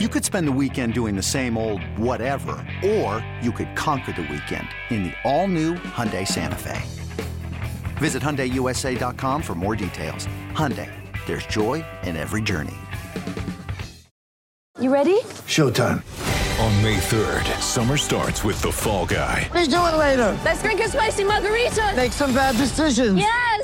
You could spend the weekend doing the same old whatever, or you could conquer the weekend in the all-new Hyundai Santa Fe. Visit HyundaiUSA.com for more details. Hyundai, there's joy in every journey. You ready? Showtime. On May 3rd, summer starts with The Fall Guy. Let's do it later. Let's drink a spicy margarita. Make some bad decisions. Yes!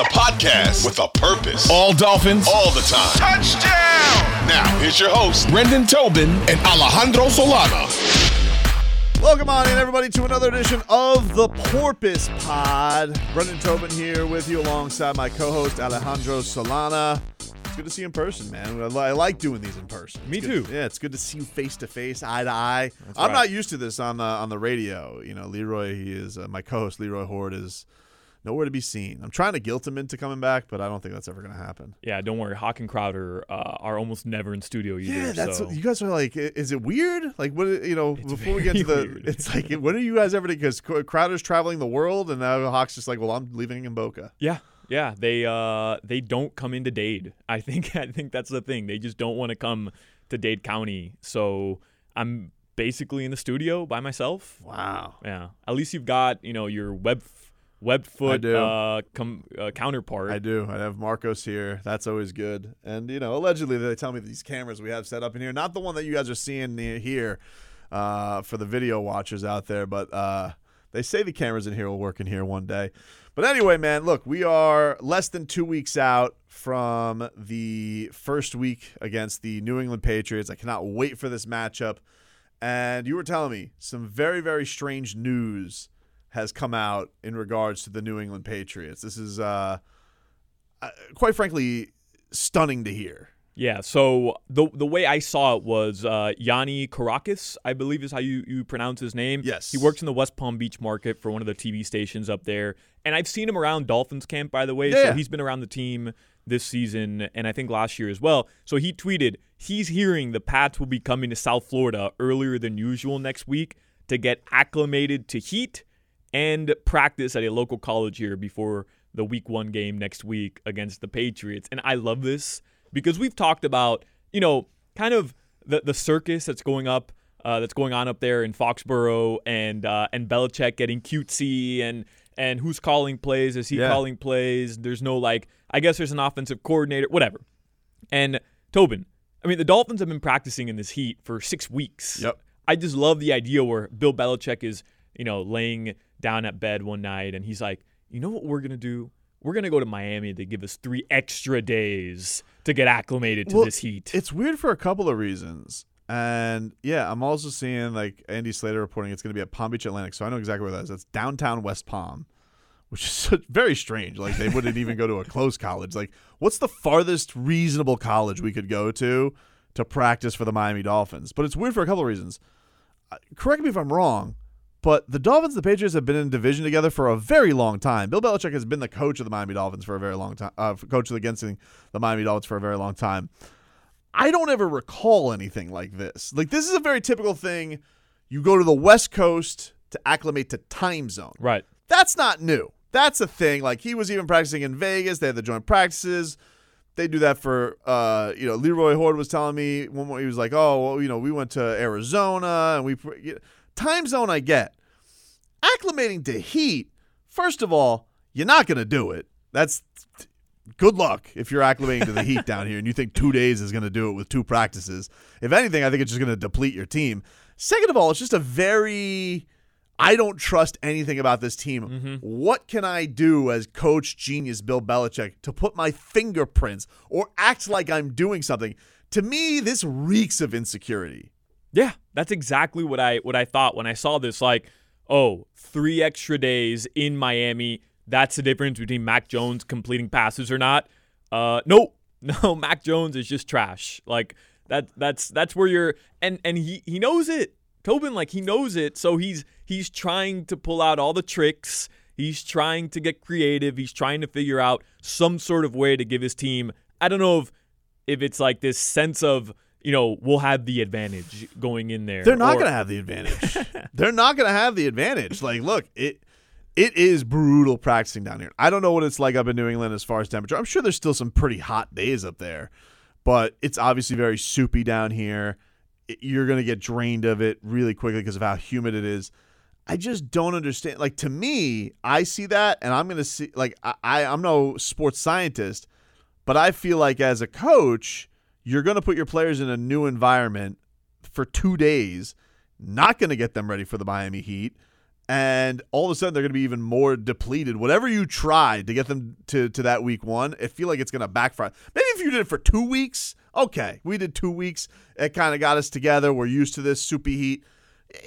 a podcast with a purpose. All Dolphins, all the time. touchdown! Now, here's your host, Brendan Tobin and Alejandro Solana. Welcome on in, everybody, to another edition of the Porpoise Pod. Brendan Tobin here with you alongside my co host, Alejandro Solana. It's good to see you in person, man. I, like doing these in person. Me good- too. Yeah, it's good to see you face to face, eye to eye. That's I'm right. not used to this on the on the radio. You know, Leroy, he is uh, my co-host. Leroy Hoard is nowhere to be seen. I'm trying to guilt him into coming back, but I don't think that's ever going to happen. Yeah, don't worry. Hawk and Crowder uh, are almost never in studio either. Yeah, that's so. what, you guys are like. Is it weird? Like, what you know? It's before we get to the, weird. it's like, when are you guys ever? Because Crowder's traveling the world, and now Hawk's just like, well, I'm leaving in Boca. Yeah, yeah. They uh they don't come into Dade. I think I think that's the thing. They just don't want to come to Dade County. So I'm basically in the studio by myself. Wow. Yeah. At least you've got you know your web webfoot uh, com- uh counterpart. I do. I have Marcos here. That's always good. And you know, allegedly they tell me these cameras we have set up in here, not the one that you guys are seeing near here uh, for the video watchers out there, but uh, they say the cameras in here will work in here one day. But anyway, man, look, we are less than two weeks out from the first week against the New England Patriots. I cannot wait for this matchup. And you were telling me some very, very strange news has come out in regards to the New England Patriots. This is, uh, uh, quite frankly, stunning to hear. Yeah, so the the way I saw it was uh, Yanni Karakis, I believe is how you, you pronounce his name. Yes. He works in the West Palm Beach market for one of the TV stations up there. And I've seen him around Dolphins camp, by the way. Yeah. So he's been around the team this season and I think last year as well. So he tweeted, he's hearing the Pats will be coming to South Florida earlier than usual next week to get acclimated to heat and practice at a local college here before the week one game next week against the Patriots. And I love this because we've talked about, you know, kind of the, the circus that's going up, uh, that's going on up there in Foxborough and uh, and Belichick getting cutesy and and who's calling plays? Is he Yeah. calling plays? There's no like, I guess there's an offensive coordinator, whatever. And Tobin, I mean, the Dolphins have been practicing in this heat for six weeks. Yep. I just love the idea where Bill Belichick is, you know, laying down at bed one night and he's like, you know what we're gonna do? We're gonna go to Miami to give us three extra days to get acclimated to Well, this heat. It's weird for a couple of reasons. And yeah, I'm also seeing like Andy Slater reporting it's going to be at Palm Beach Atlantic. So I know exactly where that is. That's downtown West Palm, which is so- very strange. Like they wouldn't even go to a close college. Like, what's the farthest reasonable college we could go to to practice for the Miami Dolphins? But it's weird for a couple of reasons. Uh, Correct me if I'm wrong, but the Dolphins and the Patriots have been in division together for a very long time. Bill Belichick has been the coach of the Miami Dolphins for a very long time. Uh, coach against the Miami Dolphins for a very long time. I don't ever recall anything like this. Like this is a very typical thing. You go to the West Coast to acclimate to time zone. right. That's not new. That's a thing. Like he was even practicing in Vegas. They had the joint practices. They do that for uh, you know, Leroy Hoard was telling me one more he was like, "Oh, well, you know, we went to Arizona and we you know, time zone I get. Acclimating to heat, first of all, you're not going to do it. That's good luck if you're acclimating to the heat down here and you think 2 days is going to do it with two practices. If anything, I think it's just going to deplete your team. Second of all, it's just a very I don't trust anything about this team. Mm-hmm. What can I do as coach genius Bill Belichick to put my fingerprints or act like I'm doing something? To me, this reeks of insecurity. Yeah, that's exactly what I what I thought when I saw this. Like, oh, three extra days in Miami. That's the difference between Mac Jones completing passes or not. Uh, no, no, Mac Jones is just trash. Like that. That's that's where you're, and and he he knows it. Tobin, like he knows it, so he's he's trying to pull out all the tricks. He's trying to get creative. He's trying to figure out some sort of way to give his team. I don't know if if it's like this sense of you know we'll have the advantage going in there. They're not or- going to have the advantage. They're not going to have the advantage. Like, look, it it is brutal practicing down here. I don't know what it's like up in New England as far as temperature. I'm sure there's still some pretty hot days up there, but it's obviously very soupy down here. It- You're going to get drained of it really quickly because of how humid it is. I just don't understand. Like to me, I see that, and I'm going to see. Like I, I, I'm no sports scientist, but I feel like as a coach, you're going to put your players in a new environment for two days, not going to get them ready for the Miami Heat. And all of a sudden, they're going to be even more depleted. Whatever you tried to get them to, to that week one, it feel like it's going to backfire. Maybe if you did it for two weeks, okay. We did two weeks. It kind of got us together. We're used to this soupy heat.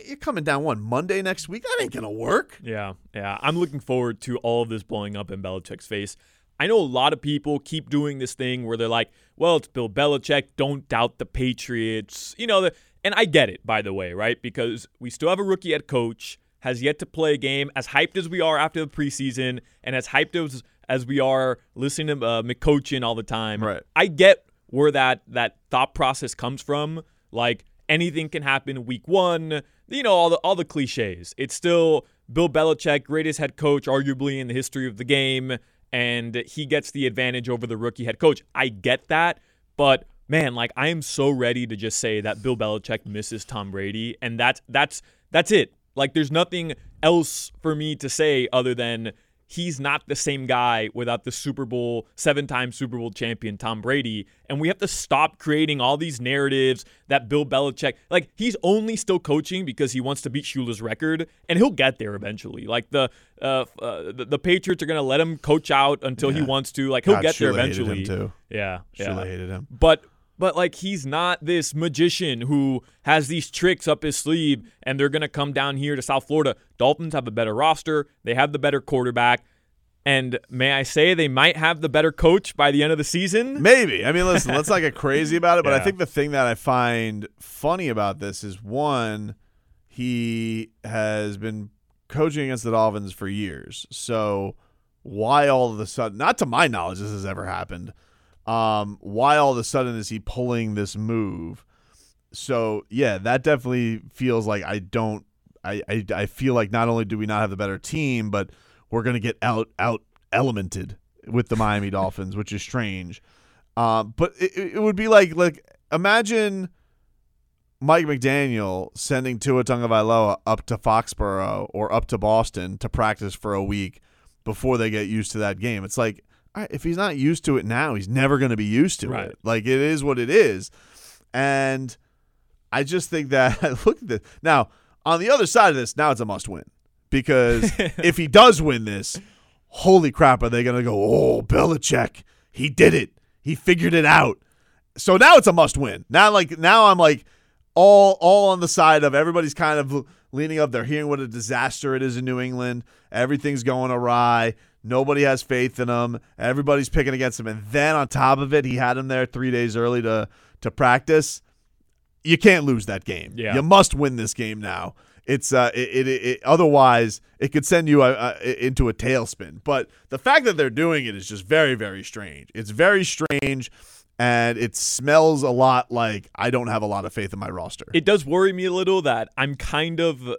You're coming down one Monday next week. That ain't going to work. Yeah, yeah. I'm looking forward to all of this blowing up in Belichick's face. I know a lot of people keep doing this thing where they're like, well, it's Bill Belichick. Don't doubt the Patriots. You know, the, and I get it, by the way, right? Because we still have a rookie head coach, has yet to play a game. As hyped as we are after the preseason, and as hyped as, as we are listening to uh, all the time, Right. I get where that, that thought process comes from. Like, anything can happen week one. You know all the all the cliches. It's still Bill Belichick, greatest head coach arguably in the history of the game, and he gets the advantage over the rookie head coach. I get that, but man, like I am so ready to just say that Bill Belichick misses Tom Brady, and that's that's that's it. Like there's nothing else for me to say other than he's not the same guy without the Super Bowl, seven time Super Bowl champion Tom Brady. And we have to stop creating all these narratives that Bill Belichick, like, he's only still coaching because he wants to beat Shula's record, and he'll get there eventually. Like, the uh, uh, the, the Patriots are going to let him coach out until he wants to. Like, he'll God, get there Shula hated him, eventually. too. Yeah. yeah. Shula hated him. But but like he's not this magician who has these tricks up his sleeve and they're going to come down here to South Florida. Dolphins have a better roster, they have the better quarterback, and may I say they might have the better coach by the end of the season? Maybe. I mean, listen, let's not get crazy about it, but I think the thing that I find funny about this is one, he has been coaching against the Dolphins for years. So why all of a sudden, not to my knowledge, this has ever happened. Um, why all of a sudden is he pulling this move? So yeah, that definitely feels like I don't. I, I, I feel like not only do we not have the better team, but we're gonna get out out elemented with the Miami Dolphins, which is strange. Um, but it, it would be like like imagine Mike McDaniel sending Tua Tagovailoa up to Foxborough or up to Boston to practice for a week before they get used to that game. It's like if he's not used to it now, he's never going to be used to Right. it. Like it is what it is, and I just think that look at this now. On the other side of this, now it's a must win because if he does win this, holy crap, are they going to go, oh, Belichick, he did it. He figured it out. So now it's a must win. Now, like, now I'm like all, all on the side of everybody's kind of leaning up. They're hearing what a disaster it is in New England. Everything's going awry. Nobody has faith in him. Everybody's picking against him. And then on top of it, he had him there three days early to, to practice you can't lose that game. Yeah. You must win this game now. It's uh, it, it, it otherwise it could send you uh, uh, into a tailspin. But the fact that they're doing it is just very, very strange. It's very strange, and it smells a lot like I don't have a lot of faith in my roster. It does worry me a little that I'm kind of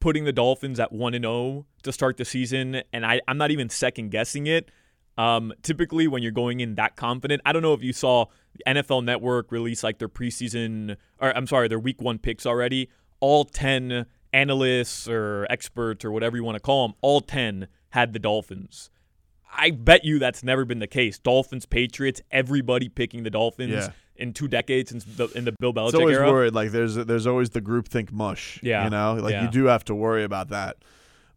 putting the Dolphins at 1 and 0 to start the season and I I'm not even second guessing it. Um, typically when you're going in that confident, I don't know if you saw the NFL Network release like their preseason or I'm sorry, their week 1 picks already. All 10 analysts or experts or whatever you want to call them, all 10 had the Dolphins. I bet you that's never been the case. Dolphins, Patriots, everybody picking the Dolphins Yeah. In two decades since the, in the Bill Belichick it's always era. worried like there's there's always the groupthink mush. Yeah. you know, like Yeah. you do have to worry about that.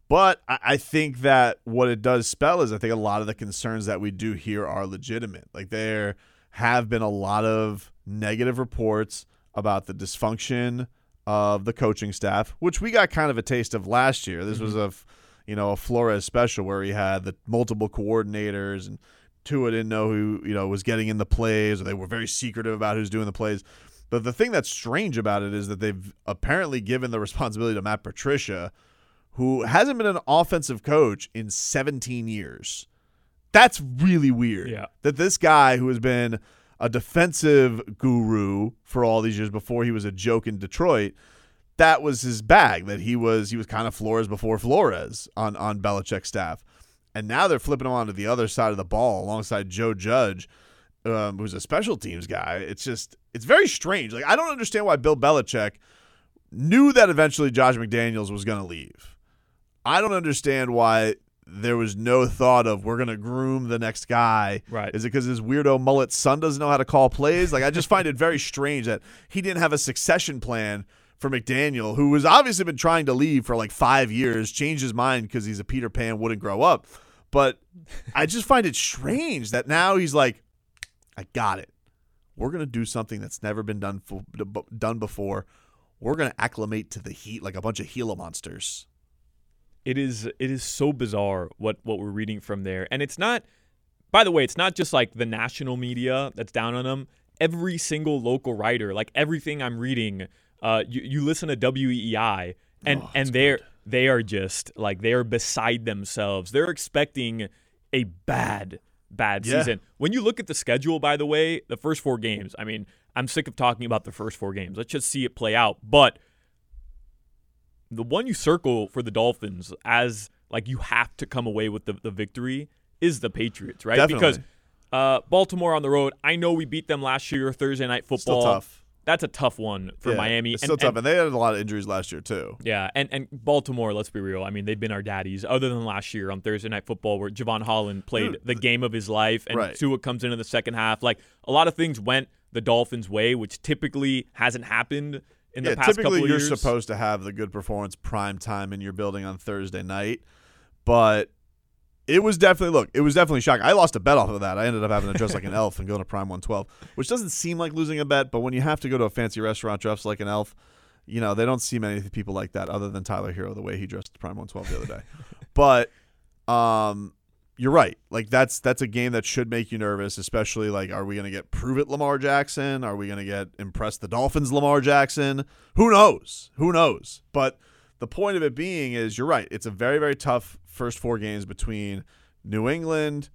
But I, I think that what it does spell is I think a lot of the concerns that we do hear are legitimate. Like there have been a lot of negative reports about the dysfunction of the coaching staff, which we got kind of a taste of last year. This mm-hmm. was a you know a Flores special where he had the multiple coordinators and Tua didn't know who you know was getting in the plays, or they were very secretive about who's doing the plays. But the thing that's strange about it is that they've apparently given the responsibility to Matt Patricia, who hasn't been an offensive coach in 17 years. That's really weird. Yeah. That this guy who has been a defensive guru for all these years before he was a joke in Detroit, that was his bag. That he was he was kind of Flores before Flores on on Belichick's staff, and now they're flipping him onto the other side of the ball alongside Joe Judge, um, who's a special teams guy. It's just it's very strange. Like I don't understand why Bill Belichick knew that eventually Josh McDaniels was going to leave. I don't understand why there was no thought of we're going to groom the next guy. Right. Is it because his weirdo mullet son doesn't know how to call plays? Like I just find it very strange that he didn't have a succession plan for McDaniel, who has obviously been trying to leave for like five years, changed his mind because he's a Peter Pan, wouldn't grow up. But I just find it strange that now he's like, I got it. We're going to do something that's never been done done before. We're going to acclimate to the heat like a bunch of Gila monsters. it is it is so bizarre what what we're reading from there and it's not by the way it's not just like the national media that's down on them every single local writer like everything i'm reading uh you, you listen to weei and Oh, and they're they are just like they are beside themselves they're expecting a bad bad Yeah. season when you look at the schedule by the way the first four games i mean i'm sick of talking about the first four games let's just see it play out but the one you circle for the Dolphins as like you have to come away with the, the victory is the Patriots, right? Definitely. Because uh, Baltimore on the road, I know we beat them last year, Thursday night football. Still tough. That's a tough one for Yeah, Miami. It's still tough, and, they had a lot of injuries last year too. yeah, and, and Baltimore, let's be real. I mean, they've been our daddies, other than last year on Thursday Night Football, where Jevon Holland played the game of his life, and Right. Tua comes into the second half. Like, a lot of things went the Dolphins' way, which typically hasn't happened in yeah, the past typically couple you're years. supposed to have the good performance prime time in your building on Thursday night, but it was definitely look. It was definitely shocking. I lost a bet off of that. I ended up having to dress like an elf and go to Prime 112, which doesn't seem like losing a bet, but when you have to go to a fancy restaurant dressed like an elf, you know they don't see many people like that other than Tyler Herro the way he dressed at Prime 112 the other day. but um, you're right. Like that's that's a game that should make you nervous, especially like are we going to get prove it Lamar Jackson? Are we going to get impress the Dolphins Lamar Jackson? Who knows? Who knows? But the point of it being is you're right. It's a very very tough first four games between New England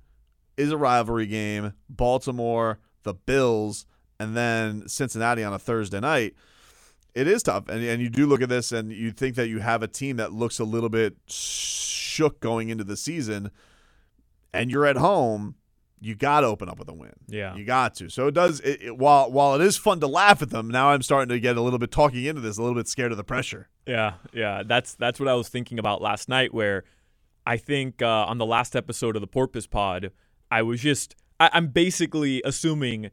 is a rivalry game, Baltimore, the Bills, and then Cincinnati on a Thursday night. It is tough, and and you do look at this, and you think that you have a team that looks a little bit shook going into the season, and you're at home. You got to open up with a win. Yeah. you got to. So it does. It, it, while while it is fun to laugh at them, now I'm starting to get a little bit talking into this, a little bit scared of the pressure. Yeah, yeah, that's that's what I was thinking about last night. Where I think uh, on the last episode of the Porpoise Pod, I was just I, I'm basically assuming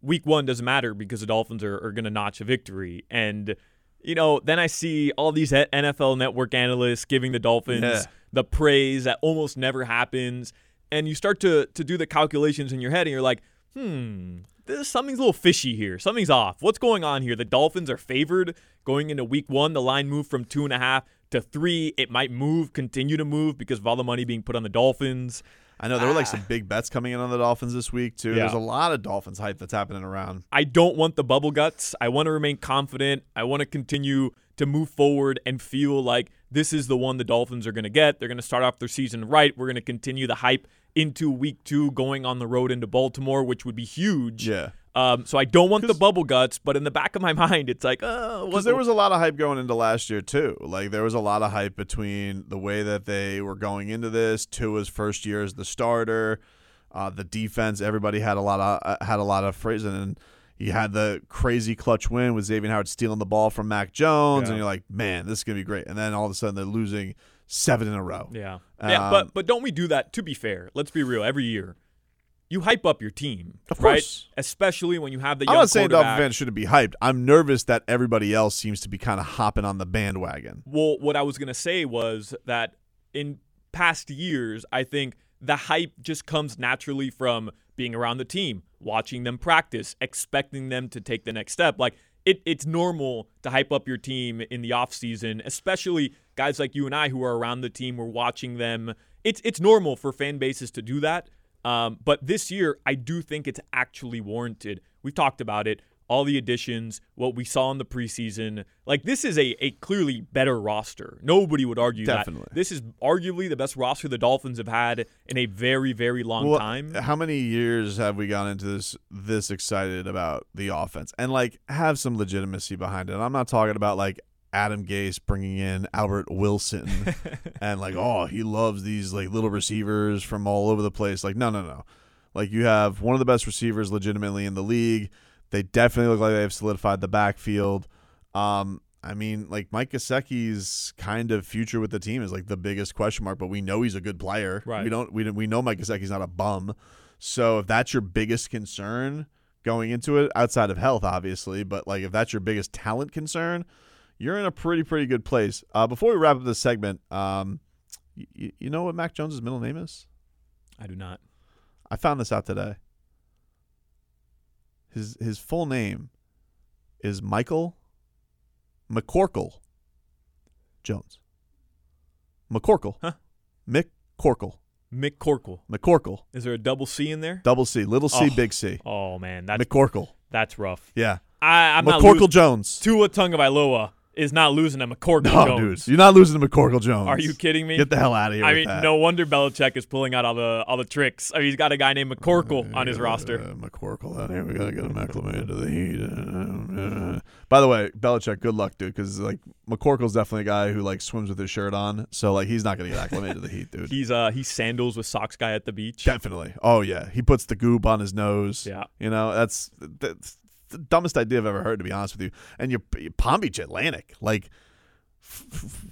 week one doesn't matter because the Dolphins are, are going to notch a victory, and you know then I see all these NFL Network analysts giving the Dolphins Yeah. the praise that almost never happens, and you start to to do the calculations in your head, and you're like, hmm, this something's a little fishy here. Something's off. What's going on here? The Dolphins are favored going into week one. The line moved from two and a half to three. It might move, continue to move because of all the money being put on the Dolphins. I know there were like some big bets coming in on the Dolphins this week too. Ah. Yeah. There's a lot of Dolphins hype that's happening around. I don't want the bubble guts. I want to remain confident. I want to continue to move forward and feel like this is the one the Dolphins are going to get. They're going to start off their season right. We're going to continue the hype into week two, going on the road into Baltimore, which would be huge. Yeah. Um, so I don't want the bubble guts, but in the back of my mind, it's like, oh, Because there was a lot of hype going into last year too. Like there was a lot of hype between the way that they were going into this, Tua's first year as the starter, uh, the defense. Everybody had a lot of uh, had a lot of phrases, and you had the crazy clutch win with Xavier Howard stealing the ball from Mac Jones, Yeah. and you're like, man, this is gonna be great. And then all of a sudden they're losing seven in a row. Yeah. yeah, Um, but but don't we do that? To be fair, let's be real. Every year, you hype up your team, Of right? course. Especially when you have the I'm not saying Dolphin fans shouldn't be hyped. I'm nervous that everybody else seems to be kind of hopping on the bandwagon. Well, what I was gonna say was that in past years, I think the hype just comes naturally from being around the team, watching them practice, expecting them to take the next step. Like it, it's normal to hype up your team in the offseason, especially guys like you and I who are around the team, we're watching them. It's it's normal for fan bases to do that. Um, but this year, I do think it's actually warranted. We've talked about it. All the additions, what we saw in the preseason. Like this is a, a clearly better roster. Nobody would argue Definitely. that. This is arguably the best roster the Dolphins have had in a very, very long Well, time. How many years have we gone into this this excited about the offense and like have some legitimacy behind it? I'm not talking about like Adam Gase bringing in Albert Wilson and like oh he loves these like little receivers from all over the place. Like no no no, like you have one of the best receivers legitimately in the league. They definitely look like they've solidified the backfield. Um, I mean, like Mike Gesicki's kind of future with the team is like the biggest question mark, but we know he's a good player. Right. We don't we we know Mike Gesicki's not a bum. So if that's your biggest concern going into it, outside of health, obviously, but like if that's your biggest talent concern, you're in a pretty pretty good place. Uh, before we wrap up this segment, um, y- you know what Mac Jones's middle name is? I do not. I found this out today. His his full name is Michael McCorkle Jones. McCorkle. Huh. Mick Corkle. Mick Corkle. McCorkle. Is there a double C in there? Double C. Little C, Oh. big C. Oh man, that's McCorkle. that's rough. Yeah. I, I'm not McCorkle lo- Jones. Tua Tagovailoa is not losing to McCorkle No, Jones. dude. You're not losing to McCorkle Jones. Are you kidding me? Get the hell out of here I mean, that. no wonder Belichick is pulling out all the all the tricks. I mean, he's got a guy named McCorkle on his Uh, roster. McCorkle out here. We gotta get him acclimated to the heat. Uh, By the way, Belichick, good luck, dude, because like McCorkle's definitely a guy who like swims with his shirt on, so like he's not gonna get acclimated to the heat, dude. He's uh he's sandals with socks guy at the beach. Definitely. Oh yeah, he puts the goop on his nose. Yeah. you know that's that's the dumbest idea I've ever heard, to be honest with you. And your your Palm Beach Atlantic, like. f- f-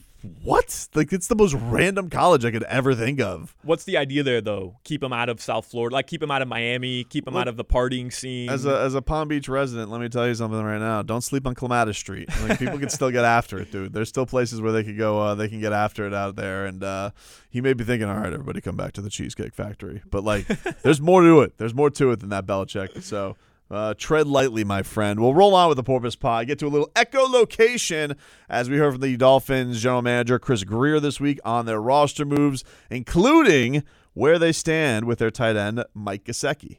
What? Like it's the most random college I could ever think of. What's the idea there though? Keep him out of South Florida, like keep him out of Miami, keep him Look, out of the partying scene. As a as a Palm Beach resident, let me tell you something right now. Don't sleep on Clematis Street. Like people can still get after it, dude. There's still places where they could go. Uh, they can get after it out there. And uh, he may be thinking, all right, everybody, come back to the Cheesecake Factory. But like, there's more to it. There's more to it than that, Belichick. So. Uh, tread lightly, my friend. We'll roll on with the Porpoise Pod. Get to a little echolocation as we heard from the Dolphins general manager Chris Grier this week on their roster moves, including where they stand with their tight end Mike Gesicki.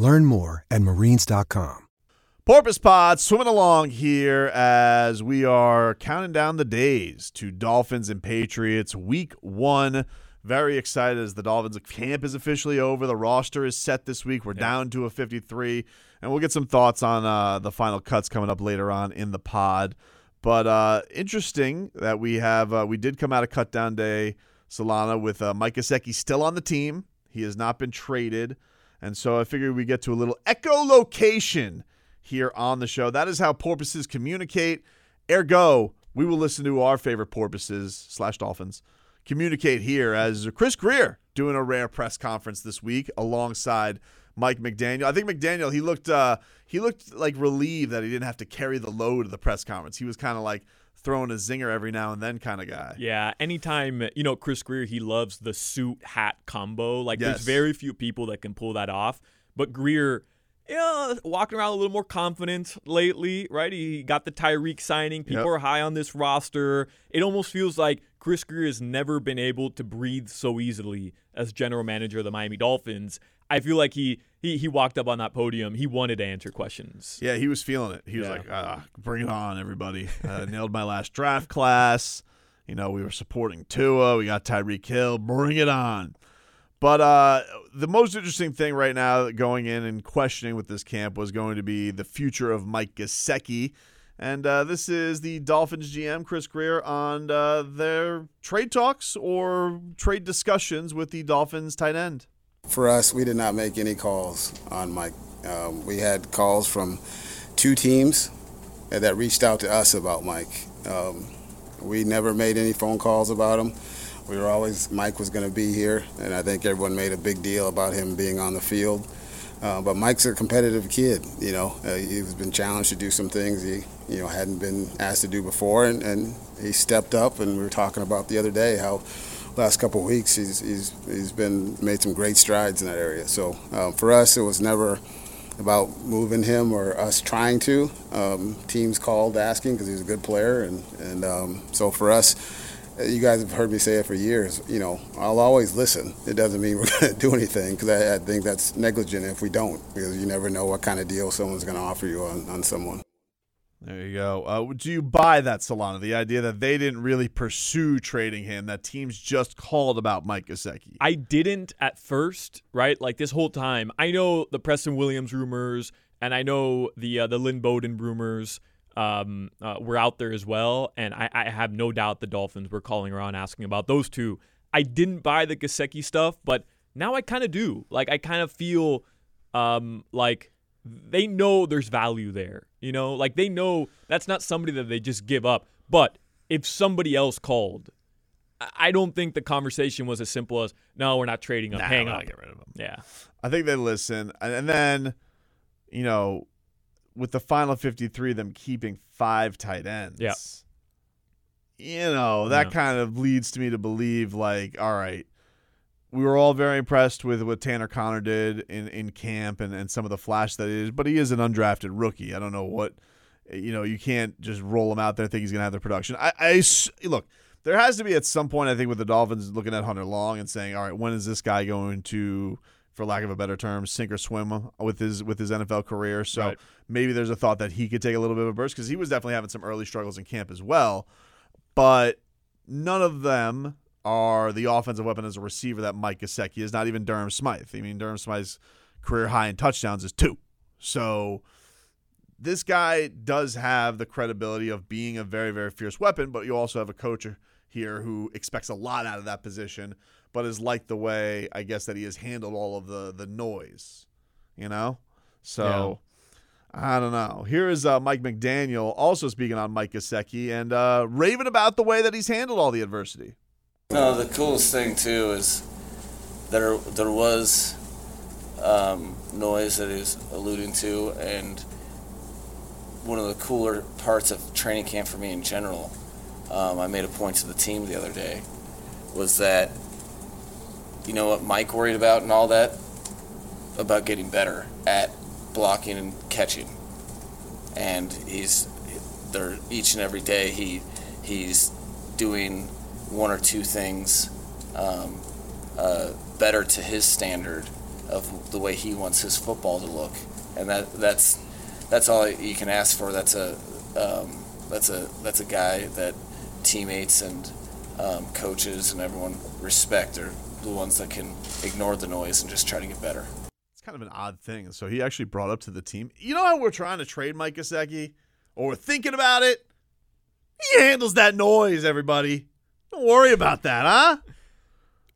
Learn more at marines.com. Porpoise Pod swimming along here as we are counting down the days to Dolphins and Patriots week one. Very excited as the Dolphins camp is officially over. The roster is set this week. We're down to a 53, and we'll get some thoughts on uh, the final cuts coming up later on in the pod. But uh, interesting that we have uh, we did come out of cut down day, Solana, with uh, Mike Gesicki still on the team. He has not been traded. And so I figured we get to a little echolocation here on the show. That is how porpoises communicate. Ergo, we will listen to our favorite porpoises slash dolphins communicate here as Chris Grier doing a rare press conference this week alongside Mike McDaniel. I think McDaniel he looked uh, he looked like relieved that he didn't have to carry the load of the press conference. He was kind of like throwing a zinger every now and then kind of guy. Yeah, anytime you know Chris Grier, he loves the suit hat combo. Like Yes. there's very few people that can pull that off. But Grier, yeah, walking around a little more confident lately, right? He got the Tyreek signing. People Yep. are high on this roster. It almost feels like Chris Grier has never been able to breathe so easily as general manager of the Miami Dolphins. I feel like he he he walked up on that podium. He wanted to answer questions. Yeah, he was feeling it. He was Yeah. like, ah, "Bring it on, everybody!" Uh, nailed my last draft class. You know, we were supporting Tua. We got Tyreek Hill. Bring it on. But uh, the most interesting thing right now going in and questioning with this camp was going to be the future of Mike Gesicki. And uh, this is the Dolphins GM, Chris Grier, on uh, their trade talks or trade discussions with the Dolphins tight end. For us, we did not make any calls on Mike. Um, we had calls from two teams that reached out to us about Mike. Um, we never made any phone calls about him. We were always, Mike was going to be here, and I think everyone made a big deal about him being on the field. Uh, but Mike's a competitive kid, you know. Uh, he's been challenged to do some things he, you know, hadn't been asked to do before, and, and he stepped up. And we were talking about the other day how last couple weeks he's, he's, he's been made some great strides in that area. So uh, for us, it was never about moving him or us trying to. Um, teams called asking because he's a good player, and and um, so for us, you guys have heard me say it for years. You know, I'll always listen. It doesn't mean we're going to do anything because I, I, think that's negligent if we don't, because you never know what kind of deal someone's going to offer you on, on someone. There you go. Uh, do you buy that, Solana? The idea that they didn't really pursue trading him, that teams just called about Mike Gesicki. I didn't at first, right? Like this whole time, I know the Preston Williams rumors, and I know the uh, the Lynn Bowden rumors um, uh, were out there as well. And I, I, have no doubt the Dolphins were calling around asking about those two. I didn't buy the Gesicki stuff, but now I kind of do. Like I kind of feel um, like they know there's value there. You know, like they know that's not somebody that they just give up. But if somebody else called, I don't think the conversation was as simple as, "No, we're not trading up. Nah, hang on, get rid of him." Yeah, I think they listen, and then, you know, with the final 53, of them keeping five tight ends. Yeah. You know, that yeah. kind of leads to me to believe, like, all right, we were all very impressed with what Tanner Conner did in, in camp and, and some of the flash that is, but he is an undrafted rookie. I don't know what, you know, you can't just roll him out there think he's going to have the production. I, I, look, there has to be at some point, I think, with the Dolphins looking at Hunter Long and saying, all right, when is this guy going to for lack of a better term, sink or swim with his with his NFL career. So right. maybe there's a thought that he could take a little bit of a burst because he was definitely having some early struggles in camp as well. But none of them are the offensive weapon as a receiver that Mike Gesicki is. Not even Durham Smythe. I mean, Durham Smythe's career high in touchdowns is two. So this guy does have the credibility of being a very very fierce weapon, but you also have a coach here who expects a lot out of that position but is like the way I guess that he has handled all of the the noise, you know. So yeah. I don't know. Here is uh, Mike McDaniel also speaking on Mike Gesicki and uh, raving about the way that he's handled all the adversity. No, the coolest thing too is there there was um, noise that he's alluding to, and one of the cooler parts of training camp for me in general. Um, I made a point to the team the other day was that you know what Mike worried about and all that? About getting better at blocking and catching. And he's there each and every day he he's doing one or two things um, uh, better to his standard of the way he wants his football to look, and that that's that's all you can ask for. That's a um, that's a that's a guy that teammates and um, coaches and everyone respect or the ones that can ignore the noise and just try to get better. It's kind of an odd thing. So he actually brought up to the team. You know how we're trying to trade Mike Gesicki, or we're thinking about it. He handles that noise. Everybody, don't worry about that, huh?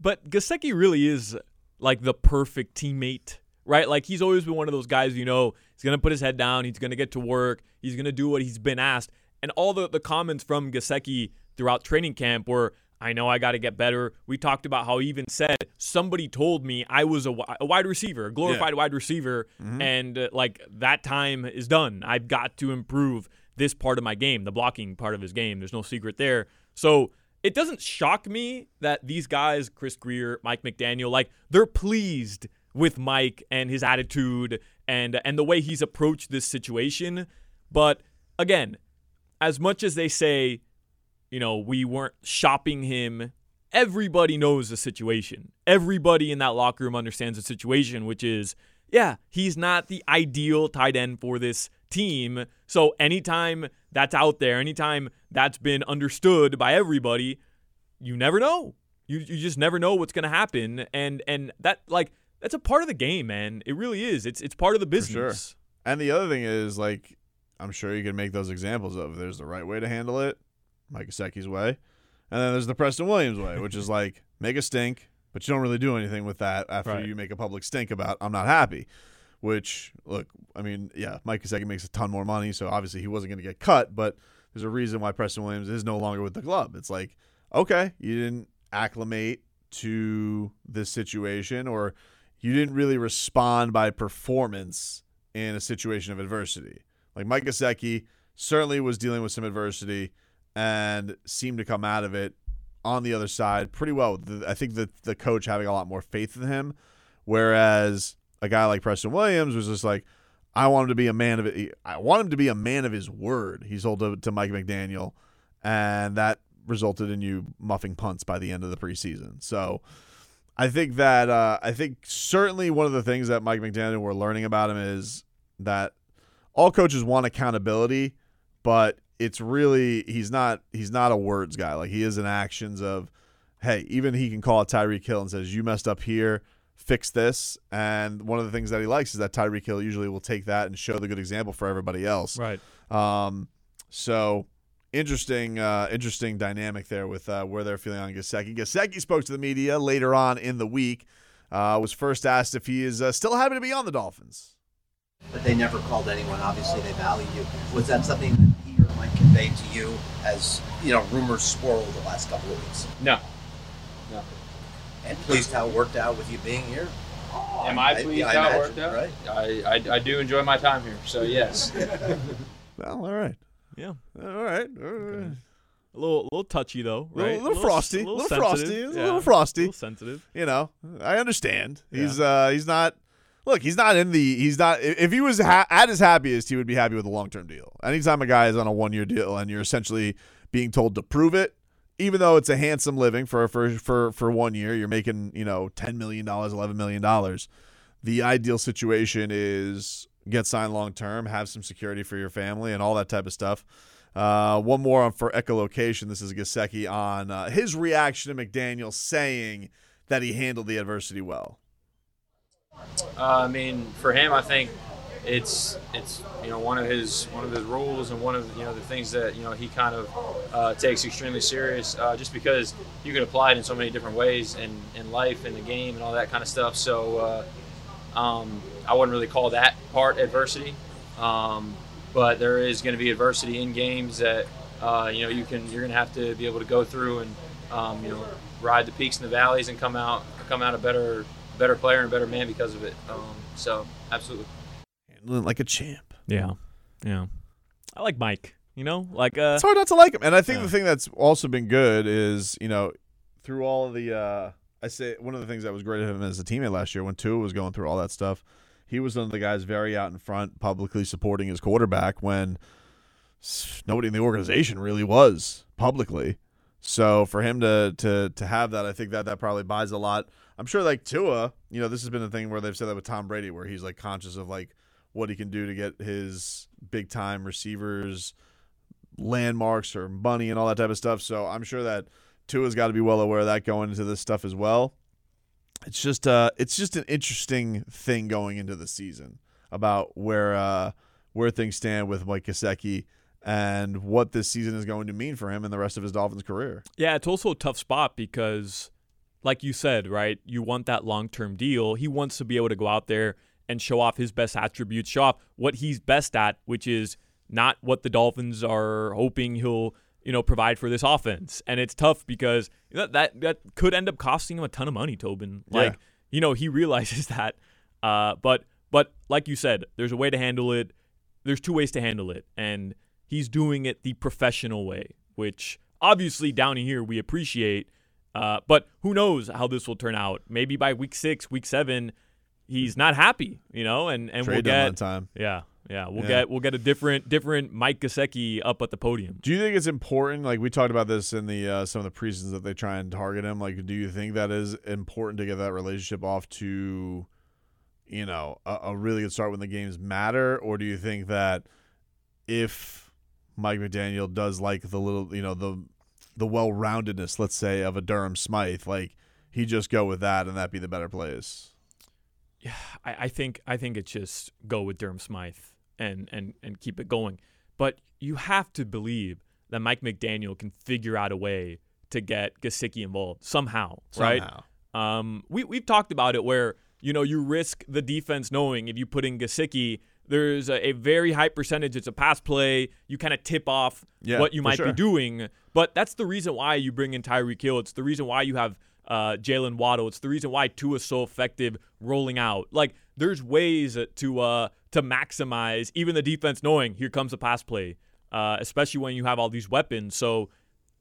But Gesicki really is like the perfect teammate, right? Like he's always been one of those guys. You know, he's gonna put his head down. He's gonna get to work. He's gonna do what he's been asked. And all the the comments from Gesicki throughout training camp were I know I got to get better. We talked about how he even said somebody told me I was a, a wide receiver, a glorified yeah. wide receiver, mm-hmm. and uh, like that time is done. I've got to improve this part of my game, the blocking part of his game. There's no secret there. So it doesn't shock me that these guys, Chris Grier, Mike McDaniel, like they're pleased with Mike and his attitude and and the way he's approached this situation. But again, as much as they say you know, we weren't shopping him. Everybody knows the situation. Everybody in that locker room understands the situation, which is, yeah, he's not the ideal tight end for this team. So anytime that's out there, anytime that's been understood by everybody, you never know. You you just never know what's gonna happen. And and that like that's a part of the game, man. It really is. It's it's part of the business. Sure. And the other thing is like I'm sure you can make those examples of there's the right way to handle it, Mike Gesicki's way, and then there's the Preston Williams way, which is like make a stink, but you don't really do anything with that after Right. you make a public stink about I'm not happy. Which look, I mean, yeah, Mike Gesicki makes a ton more money, so obviously he wasn't going to get cut, but there's a reason why Preston Williams is no longer with the club. It's like, okay, you didn't acclimate to this situation or you didn't really respond by performance in a situation of adversity. Like Mike Gesicki certainly was dealing with some adversity and seemed to come out of it on the other side pretty well. I think that the coach having a lot more faith in him, whereas a guy like Preston Williams was just like, I want him to be a man of it. I want him to be a man of his word. He told to, to Mike McDaniel, and that resulted in you muffing punts by the end of the preseason. So I think that uh, I think certainly one of the things that Mike McDaniel we're learning about him is that all coaches want accountability, but it's really he's not he's not a words guy. Like he is in actions of, hey, even he can call a Tyreek Hill and says you messed up here, fix this. And one of the things that he likes is that Tyreek Hill usually will take that and show the good example for everybody else. Right. Um, so interesting, uh, interesting dynamic there with uh, where they're feeling on Gesicki. Gesicki spoke to the media later on in the week. Uh, was first asked if he is uh, still happy to be on the Dolphins. But they never called anyone. Obviously, they value you. Was that something that he or Mike conveyed to you as you know rumors swirled the last couple of weeks? No. No. And pleased how it worked out with you being here. Am I I- pleased I how it imagine, worked out? right? I, I, I do enjoy my time here, so yes. Well, all right. Yeah. All right. All right. A little, a little touchy though, Little, right? little, frosty, a little, little, frosty, sensitive. a Yeah. little frosty, a little sensitive. You know, I understand. He's uh, he's not. Look, he's not in the. He's not. If he was ha- at his happiest, he would be happy with a long term deal. Anytime a guy is on a one year deal and you're essentially being told to prove it, even though it's a handsome living for for for for one year, you're making you know ten million dollars, eleven million dollars. The ideal situation is get signed long term, have some security for your family, and all that type of stuff. Uh, one more on for echolocation. This is Gesicki on uh, his reaction to McDaniel saying that he handled the adversity well. Uh, I mean, for him, I think it's it's you know one of his one of his rules and one of you know the things that you know he kind of uh, takes extremely serious. Uh, just because you can apply it in so many different ways in in life, and the game, and all that kind of stuff. So uh, um, I wouldn't really call that part adversity. Um, but there is going to be adversity in games that uh, you know you can you're going to have to be able to go through and um, you know ride the peaks and the valleys and come out come out a better better player and a better man because of it. Um, so absolutely. Handling like a champ. Yeah, yeah. I like Mike. You know, like uh, It's hard not to like him. And I think yeah. the thing that's also been good is, you know, through all of the uh I say one of the things that was great of him as a teammate last year when Tua was going through all that stuff, he was one of the guys very out in front, publicly supporting his quarterback when nobody in the organization really was publicly. So for him to to to have that, I think that that probably buys a lot. I'm sure like Tua, you know, this has been the thing where they've said that with Tom Brady, where he's like conscious of like what he can do to get his big time receivers landmarks or money and all that type of stuff. So I'm sure that Tua's got to be well aware of that going into this stuff as well. It's just uh it's just an interesting thing going into the season about where uh where things stand with Mike Gesicki and what this season is going to mean for him and the rest of his Dolphins career. Yeah, it's also a tough spot because, like you said, right, you want that long term deal. He wants to be able to go out there and show off his best attributes, show off what he's best at, which is not what the Dolphins are hoping he'll, you know, provide for this offense. And it's tough because that that, that could end up costing him a ton of money, Tobin. Like, Yeah. you know, he realizes that. Uh, but but like you said, there's a way to handle it. There's two ways to handle it, and he's doing it the professional way, which obviously down here we appreciate. Uh, but who knows how this will turn out? Maybe by week six, week seven, he's not happy, you know, and and Trade we'll get time. Yeah, yeah, we'll Yeah. get we'll get a different different Mike Gesicki up at the podium. Do you think it's important? Like we talked about this in the uh, some of the preseasons that they try and target him. Like, do you think that is important to get that relationship off to, you know, a, a really good start when the games matter, or do you think that if Mike McDaniel does like the little, you know, the the well roundedness, let's say, of a Durham Smythe, like he just go with that and that be the better place? I, I think I think it's just go with Durham Smythe. and and and keep it going. But you have to believe that Mike McDaniel can figure out a way to get Gesicki involved somehow, right? Um, we we've talked about it where you know you risk the defense knowing if you put in Gesicki, there's a, a very high percentage. It's a pass play. You kind of tip off Yeah, what you might sure. be doing. But that's the reason why you bring in Tyreek Hill. It's the reason why you have uh, Jaylen Waddle. It's the reason why Tua's so effective rolling out. Like there's ways to uh, to maximize even the defense knowing here comes a pass play, uh, especially when you have all these weapons. So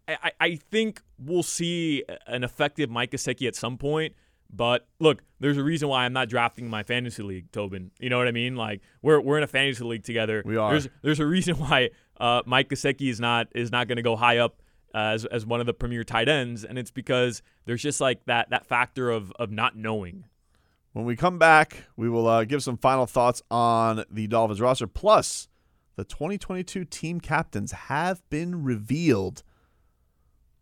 I, I- I think we'll see an effective Mike Gesicki at some point. But look, there's a reason why I'm not drafting my fantasy league, Tobin. You know what I mean? Like we're we're in a fantasy league together. We are. There's there's a reason why uh, Mike Gesicki is not is not going to go high up uh, as as one of the premier tight ends, and it's because there's just like that that factor of of not knowing. When we come back, we will uh, give some final thoughts on the Dolphins roster. Plus, the 2022 team captains have been revealed.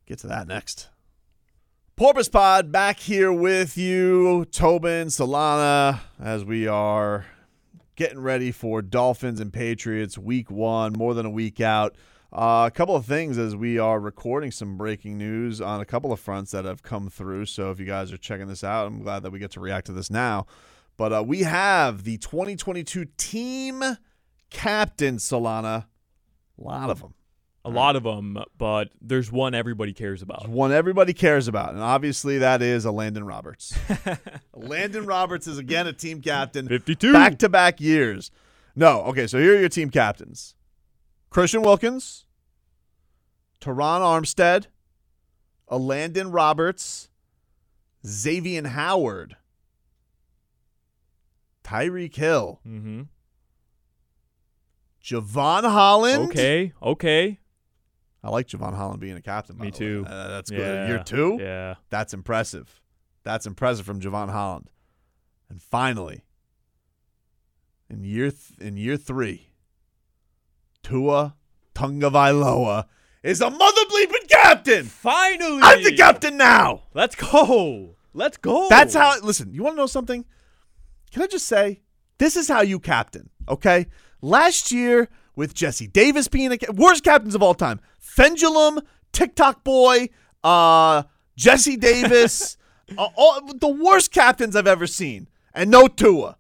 Get to that next. Porpoise Pod back here with you, Tobin, Solana, as we are getting ready for Dolphins and Patriots week one, more than a week out. Uh, a couple of things as we are recording some breaking news on a couple of fronts that have come through. So if you guys are checking this out, I'm glad that we get to react to this now. But uh, we have the 2022 team captain, Solana. A lot of them. A lot of them, but there's one everybody cares about. One everybody cares about, and obviously that is Elandon Roberts. Elandon Roberts is again a team captain, 52 back to back years. No, okay, so here are your team captains: Christian Wilkins, Terron Armstead, Elandon Roberts, Xavier Howard, Tyreek Hill, Mm-hmm. Jevon Holland. Okay, okay. I like Jevon Holland being a captain. Me too. Uh, that's good. Yeah, Year two. Yeah. That's impressive. That's impressive from Jevon Holland. And finally, in year th- in year three, Tua Tagovailoa is a mother bleeping captain. Finally, I'm the captain now. Let's go. Let's go. That's how. Listen, you want to know something? Can I just say this is how you captain? Okay. Last year with Jesse Davis being a worst captains of all time, Pendulum, TikTok boy, uh, Jesse Davis, uh, all, the worst captains I've ever seen, and no Tua.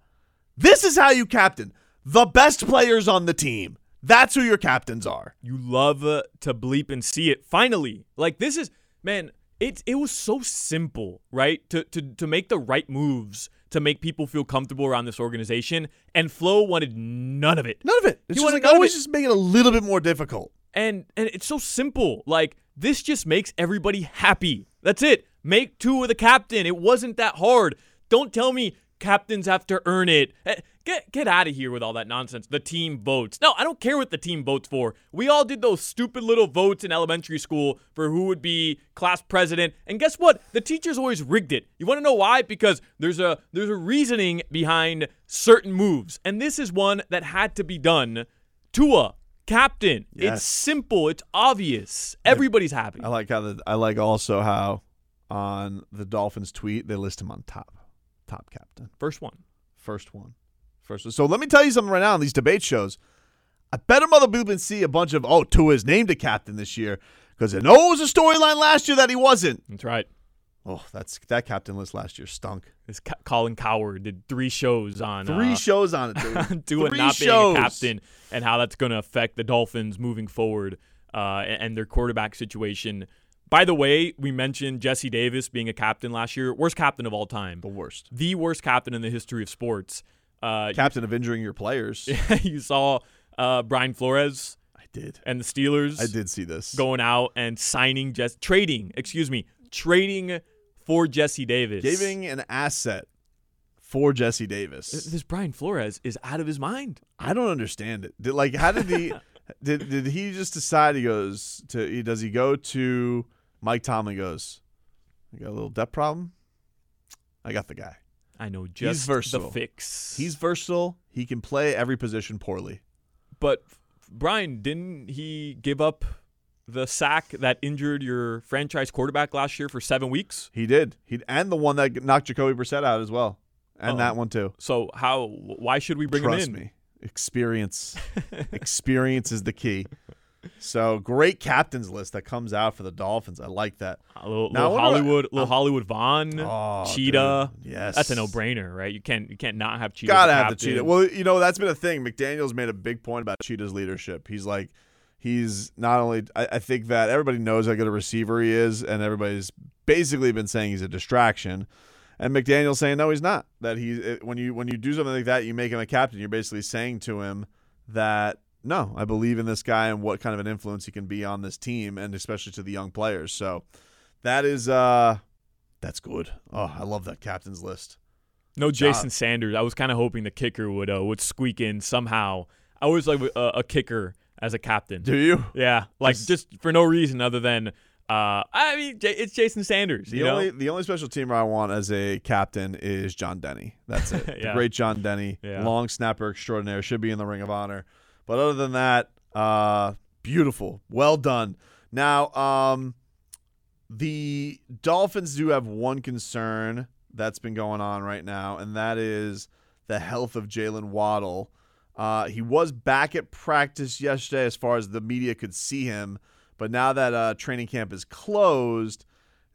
This is how you captain the best players on the team. That's who your captains are. You love uh, to bleep and see it. Finally, like this is man. It it was so simple, right? To to to make the right moves to make people feel comfortable around this organization, and Flo wanted none of it. None of it. It's He just like always just make it a little bit more difficult. and and it's so simple. Like this just makes everybody happy. That's it. Make Tua the captain. It wasn't that hard. Don't tell me captains have to earn it. Eh, Get get out of here with all that nonsense. The team votes. No, I don't care what the team votes for. We all did those stupid little votes in elementary school for who would be class president. And guess what? The teachers always rigged it. You want to know why? Because there's a there's a reasoning behind certain moves. And this is one that had to be done. Tua, captain. Yes. It's simple. It's obvious. Everybody's happy. I like how the, I like also how on the Dolphins tweet they list him on top, top captain, First one. first one, first. one. So let me tell you something right now on these debate shows. I bet a mother been see a bunch of oh Tua is named a captain this year because it was a storyline last year that he wasn't. That's right. Oh, that's that captain list last year stunk. This Colin Cowherd did three shows on Three uh, shows on it, dude. Tua Three not shows. being a captain and how that's going to affect the Dolphins moving forward uh, and and their quarterback situation. By the way, we mentioned Jesse Davis being a captain last year. Worst captain of all time. The worst. The worst captain in the history of sports. Uh, Captain of injuring your players. you saw uh, Brian Flores I did. and the Steelers I did see this. going out and signing Jess trading, excuse me, trading for Jesse Davis. Giving an asset for Jesse Davis. this Brian Flores is out of his mind. I don't understand it. Did, like, how did he? did did he just decide he goes to? He, does he go to Mike Tomlin? Goes, I got a little debt problem. I got the guy. I know just the versatile. fix. He's versatile. He can play every position poorly. but Brian, didn't he give up the sack that injured your franchise quarterback last year for seven weeks? He did. He and the one that knocked Jacoby Brissett out as well, and Oh. that one too. So how? Why should we bring Trust him in? me. Experience. Experience is the key. So great captains list that comes out for the Dolphins. I like that. A little, Now, little I Hollywood, little Hollywood Vaughn, Oh, Cheetah. dude, yes. that's a no-brainer, right? You can't you can't not have Cheetah. Gotta have the captain. cheetah. Well, you know that's been a thing. McDaniel's made a big point about Cheetah's leadership. He's like, he's not only. I, I think that everybody knows how good a receiver he is, and everybody's basically been saying he's a distraction. And McDaniel's saying no, he's not. That he when you when you do something like that, you make him a captain. You're basically saying to him that no, I believe in this guy and what kind of an influence he can be on this team, and especially to the young players. So that is uh that's good. Oh, I love that captain's list. No Jason. Sanders. I was kind of hoping the kicker would uh, would squeak in somehow. I always like a, a kicker as a captain. Do you? Yeah, like Just- just, for no reason other than uh, I mean it's Jason Sanders. The know, only the only special teamer I want as a captain is John Denney. That's it. The great John Denney, Yeah. long snapper extraordinaire, should be in the Ring of Honor. But other than that, uh, beautiful, well done. Now, um, the Dolphins do have one concern that's been going on right now, and that is the health of Jaylen Waddle. Uh, he was back at practice yesterday, as far as the media could see him. But now that uh, training camp is closed,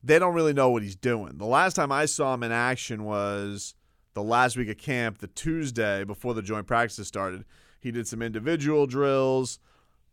they don't really know what he's doing. The last time I saw him in action was the last week of camp, the Tuesday before the joint practices started. He did some individual drills,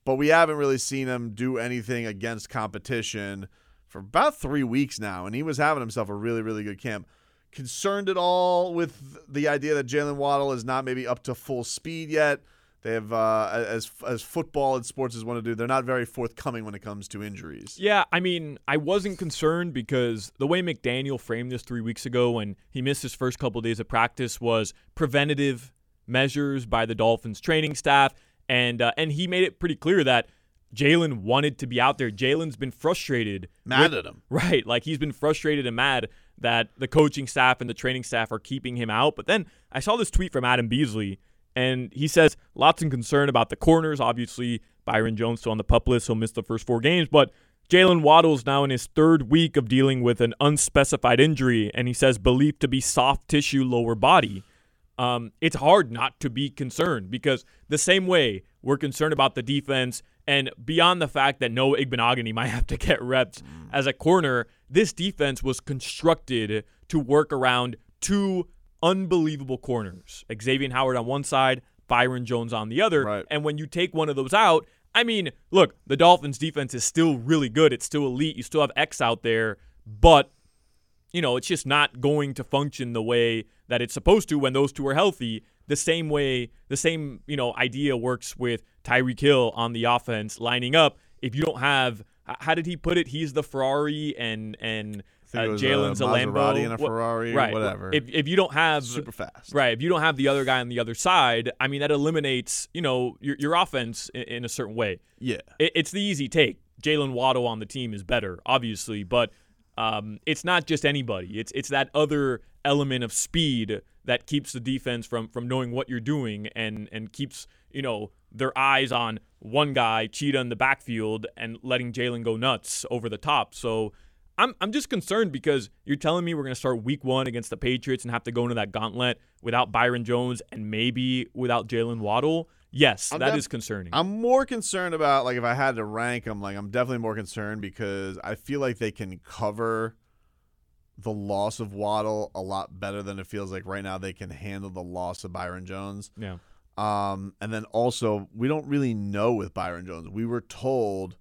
but we haven't really seen him do anything against competition for about three weeks now, and he was having himself a really, really good camp. Concerned at all with the idea that Jaylen Waddle is not maybe up to full speed yet? They have, uh, as as football and sports is want to do, they're not very forthcoming when it comes to injuries. Yeah, I mean, I wasn't concerned because the way McDaniel framed this three weeks ago when he missed his first couple days of practice was preventative measures by the Dolphins training staff, and uh, and he made it pretty clear that Jaylen wanted to be out there. Jaylen's been frustrated, Mad with- at him. right? Like he's been frustrated and mad that the coaching staff and the training staff are keeping him out. But then I saw this tweet from Adam Beasley, and he says lots of concern about the corners. Obviously, Byron Jones still on the pup list, he'll miss the first four games. But Jaylen Waddle's now in his third week of dealing with an unspecified injury, and he says believed to be soft tissue lower body. Um, it's hard not to be concerned because the same way we're concerned about the defense and beyond the fact that Noah Igbinoghene might have to get reps as a corner, this defense was constructed to work around two unbelievable corners. Xavier Howard on one side, Byron Jones on the other. Right. And when you take one of those out, I mean, look, the Dolphins defense is still really good. It's still elite. You still have X out there, but you know, it's just not going to function the way that it's supposed to when those two are healthy. The same way, the same, you know, idea works with Tyreek Hill on the offense lining up. If you don't have, how did he put it? He's the Ferrari and and uh, Jaylen's uh, a Lambo, and a Ferrari, right? whatever. If if you don't have Super fast. right? If you don't have the other guy on the other side, I mean, that eliminates, you know, your your offense in, in a certain way. Yeah. It, it's the easy take. Jaylen Waddle on the team is better, obviously, but um, it's not just anybody. It's it's that other element of speed that keeps the defense from from knowing what you're doing and and keeps you know their eyes on one guy, Cheetah in the backfield, and letting Jaylen go nuts over the top. So. I'm, I'm just concerned because you're telling me we're going to start week one against the Patriots and have to go into that gauntlet without Byron Jones and maybe without Jaylen Waddle. Yes, I'm that def- is concerning. I'm more concerned about like if I had to rank them, like I'm definitely more concerned because I feel like they can cover the loss of Waddle a lot better than it feels like right now they can handle the loss of Byron Jones. Yeah. Um, and then also we don't really know with Byron Jones. We were told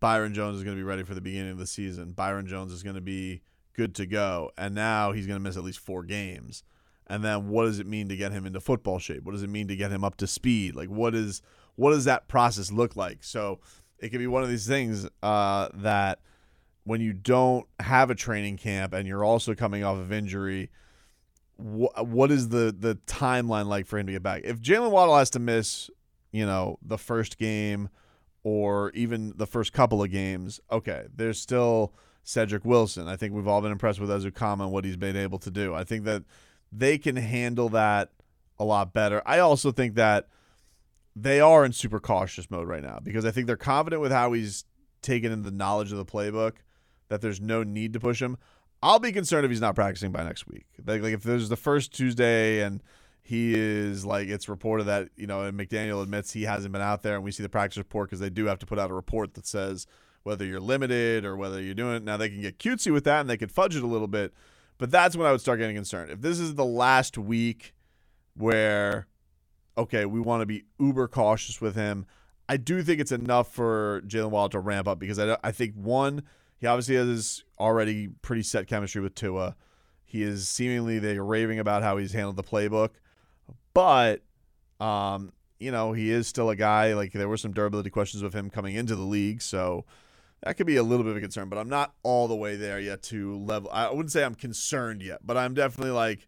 Byron Jones is going to be ready for the beginning of the season. Byron Jones is going to be good to go, and now he's going to miss at least four games. And then what does it mean to get him into football shape? What does it mean to get him up to speed? Like what is what does that process look like? So it could be one of these things uh, that when you don't have a training camp and you're also coming off of injury, wh- what is the the timeline like for him to get back? If Jaylen Waddle has to miss, you know, the first game or even the first couple of games, okay, there's still Cedric Wilson. I think we've all been impressed with Ezukanma and what he's been able to do. I think that they can handle that a lot better. I also think that they are in super cautious mode right now because I think they're confident with how he's taken in the knowledge of the playbook that there's no need to push him. I'll be concerned if he's not practicing by next week. Like, like if there's the first Tuesday and he is like it's reported that you know and McDaniel admits he hasn't been out there, and we see the practice report because they do have to put out a report that says whether you're limited or whether you're doing it. Now they can get cutesy with that and they could fudge it a little bit, but that's when I would start getting concerned. If this is the last week where okay, we want to be uber cautious with him. I do think it's enough for Jaylen Wild to ramp up because I, I think one, he obviously has already pretty set chemistry with Tua. He is seemingly they're raving about how he's handled the playbook, but um, you know he is still a guy. Like there were some durability questions with him coming into the league, so that could be a little bit of a concern. But I'm not all the way there yet to level. I wouldn't say I'm concerned yet, but I'm definitely like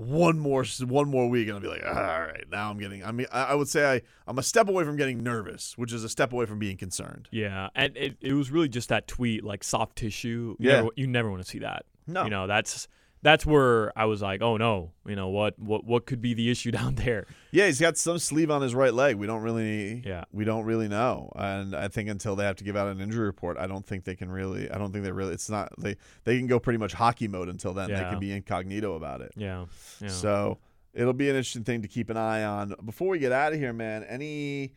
one more one more week and I'll be like, ah, all right, now I'm getting. I mean, I would say I I'm a step away from getting nervous, which is a step away from being concerned. Yeah, and it, it was really just that tweet, like soft tissue. You Yeah. never, you never want to see that. No. you know that's that's where I was like, oh no, you know what what what could be the issue down there? Yeah, he's got some sleeve on his right leg. We don't really, Yeah. we don't really know. And I think until they have to give out an injury report, I don't think they can really. I don't think they really. It's not they. They can go pretty much hockey mode until then. Yeah. They can be incognito about it. Yeah, yeah. So it'll be an interesting thing to keep an eye on. Before we get out of here, man, any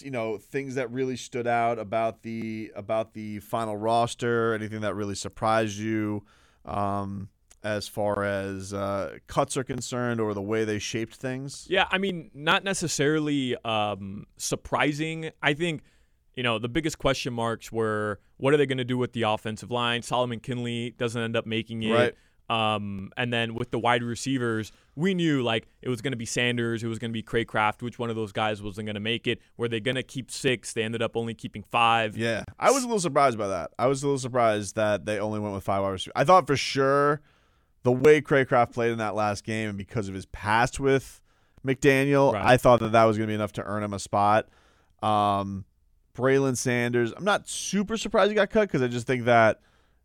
you know things that really stood out about the about the final roster? Anything that really surprised you? Um, as far as uh, cuts are concerned, or the way they shaped things. Yeah, I mean, not necessarily um, surprising. I think, you know, the biggest question marks were what are they going to do with the offensive line? Solomon Kindley doesn't end up making it. Right. Um, and then with the wide receivers, we knew like it was going to be Sanders, it was going to be Cracraft. Which one of those guys wasn't going to make it? Were they going to keep six? They ended up only keeping five. Yeah, I was a little surprised by that. I was a little surprised that they only went with five wide receivers. I thought for sure the way Cracraft played in that last game and because of his past with McDaniel, Right. I thought that that was going to be enough to earn him a spot. Um, Braylon Sanders, I'm not super surprised he got cut because I just think that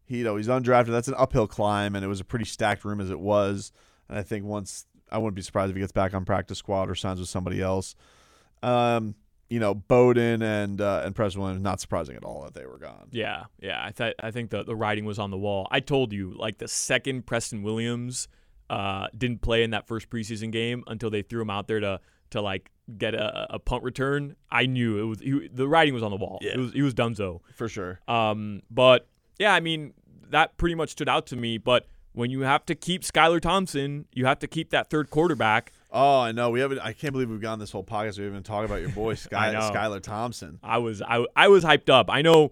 he, you know, he's undrafted. That's an uphill climb, and it was a pretty stacked room as it was. And I think once I wouldn't be surprised if he gets back on practice squad or signs with somebody else. Um, you know, Bowden and uh, and Preston Williams, not surprising at all that they were gone. Yeah, yeah. I thought I think the the writing was on the wall. I told you, like the second Preston Williams uh, didn't play in that first preseason game until they threw him out there to to like get a, a punt return. I knew it was he, the writing was on the wall. Yeah. It was he was Dunzo. for sure. Um, but yeah, I mean that pretty much stood out to me. But when you have to keep Skylar Thompson, you have to keep that third quarterback. Oh, I know. We haven't. I can't believe we've gone this whole podcast. We haven't even talked about your boy Sky. Skylar Thompson. I was I, I was hyped up. I know.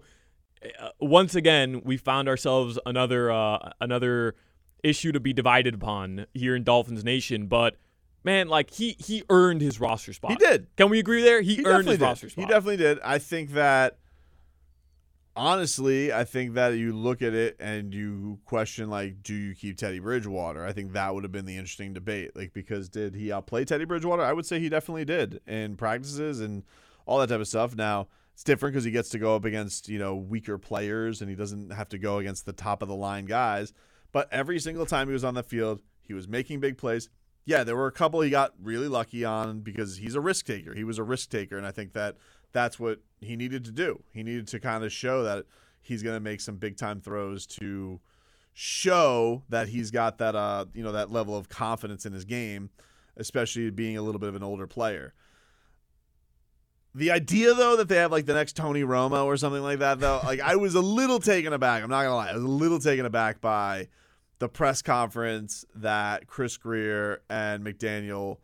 Uh, once again, we found ourselves another uh, another issue to be divided upon here in Dolphins Nation. But man, like he he earned his roster spot. He did. Can we agree there? He, He earned his did. roster spot. He definitely did. I think that honestly, I think that you look at it and you question like, do you keep Teddy Bridgewater? I think that would have been the interesting debate. Like, because did he outplay Teddy Bridgewater? I would say he definitely did in practices and all that type of stuff. Now it's different because he gets to go up against you know weaker players and he doesn't have to go against the top of the line guys. But every single time he was on the field, he was making big plays. Yeah, there were a couple he got really lucky on because he's a risk taker. He was a risk taker, and I think that that's what he needed to do. He needed to kind of show that he's going to make some big time throws to show that he's got that uh you know that level of confidence in his game, especially being a little bit of an older player. The idea though that they have like the next Tony Romo or something like that though, like I was a little taken aback. I'm not gonna lie, I was a little taken aback by the press conference that Chris Grier and McDaniel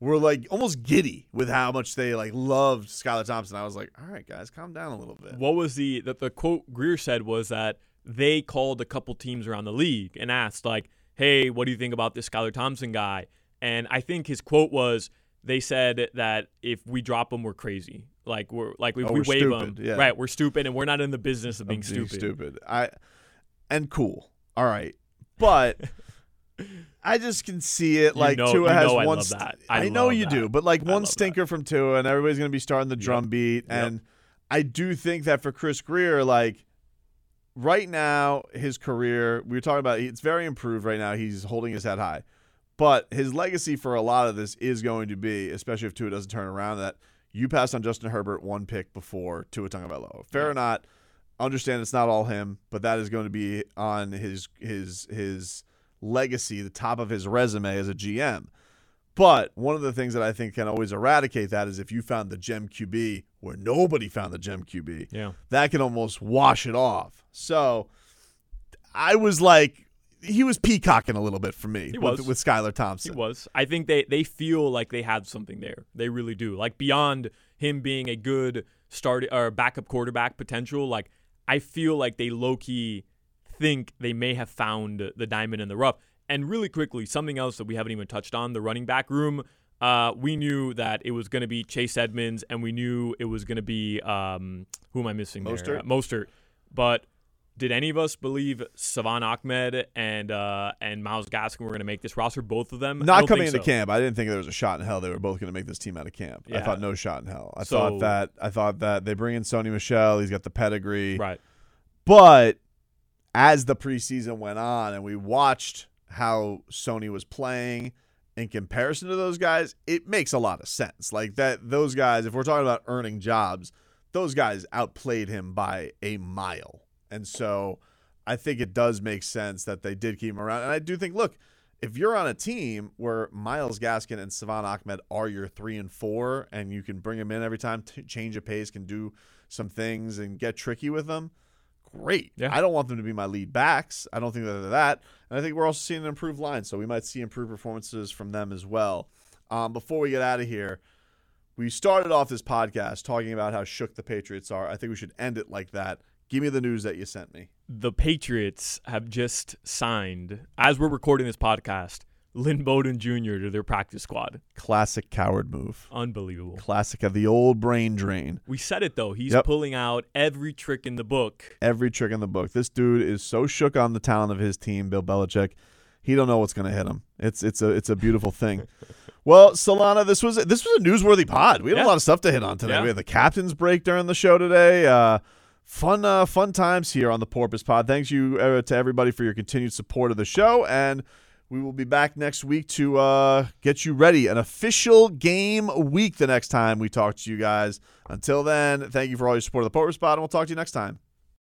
were like almost giddy with how much they like loved Skylar Thompson. I was like, all right, guys, calm down a little bit. What was the that the quote Grier said was that they called a couple teams around the league and asked like, "Hey, what do you think about this Skylar Thompson guy?" And I think his quote was they said that if we drop him, we're crazy. Like we're like if Oh, we waive stupid, him, yeah. right? We're stupid, and we're not in the business of being, Of being stupid. stupid. I and cool. All right, but I just can see it You like know- Tua has I one. st- that. I know you that. do, but like I one stinker from Tua, and everybody's gonna be starting the drum beat. Yep. And I do think that for Chris Grier, like right now, his career, we were talking about, it's very improved right now. He's holding his head high. But his legacy for a lot of this is going to be, especially if Tua doesn't turn around, that you passed on Justin Herbert one pick before Tua Tagovailoa. Fair or not, understand it's not all him, but that is going to be on his his his legacy, the top of his resume as a GM. But one of the things that I think can always eradicate that is if you found the gem QB where nobody found the gem QB. Yeah. That can almost wash it off. So I was like, he was peacocking a little bit for me He with, was. with Skylar Thompson. He was. I think they they feel like they have something there. They really do. Like beyond him being a good start or backup quarterback potential, like I feel like they low key think they may have found the diamond in the rough. And really quickly, something else that we haven't even touched on, the running back room. Uh, we knew that it was going to be Chase Edmonds, and we knew it was going to be um, who am I missing there? Mostert? Uh, Mostert. But did any of us believe Salvon Ahmed and uh, and Myles Gaskin were going to make this roster? Both of them, Not coming into so. camp, I didn't think there was a shot in hell they were both going to make this team out of camp. I thought no shot in hell. I So- thought that I thought that they bring in Sony Michel. He's got the pedigree, Right. But as the preseason went on and we watched how Sony was playing in comparison to those guys, it makes a lot of sense. Like that, those guys. If we're talking about earning jobs, those guys outplayed him by a mile, and so I think it does make sense that they did keep him around. And I do think, look, if you're on a team where Myles Gaskin and Salvon Ahmed are your three and four, and you can bring them in every time, change of pace, can do some things and get tricky with them, great. Yeah. I don't want them to be my lead backs. I don't think that they're that. And I think we're also seeing an improved line, so we might see improved performances from them as well. Um, before we get out of here, we started off this podcast talking about how shook the Patriots are. I think we should end it like that. Give me the news that you sent me. The Patriots have just signed, as we're recording this podcast, Lynn Bowden Jr. to their practice squad. Classic coward move. Unbelievable. Classic of the old brain drain. We said it though. He's Yep. pulling out every trick in the book. Every trick in the book. This dude is so shook on the talent of his team, Bill Belichick. He don't know what's going to hit him. It's it's a it's a beautiful thing. well, Solana, this was this was a newsworthy pod. We had Yeah. a lot of stuff to hit on today. Yeah. We had the captain's break during the show today. Uh, fun uh, fun times here on the Porpoise Pod. Thanks you uh, to everybody for your continued support of the show, and we will be back next week to uh, get you ready. An official game week the next time we talk to you guys. Until then, thank you for all your support of the Porpoise Spot, and we'll talk to you next time.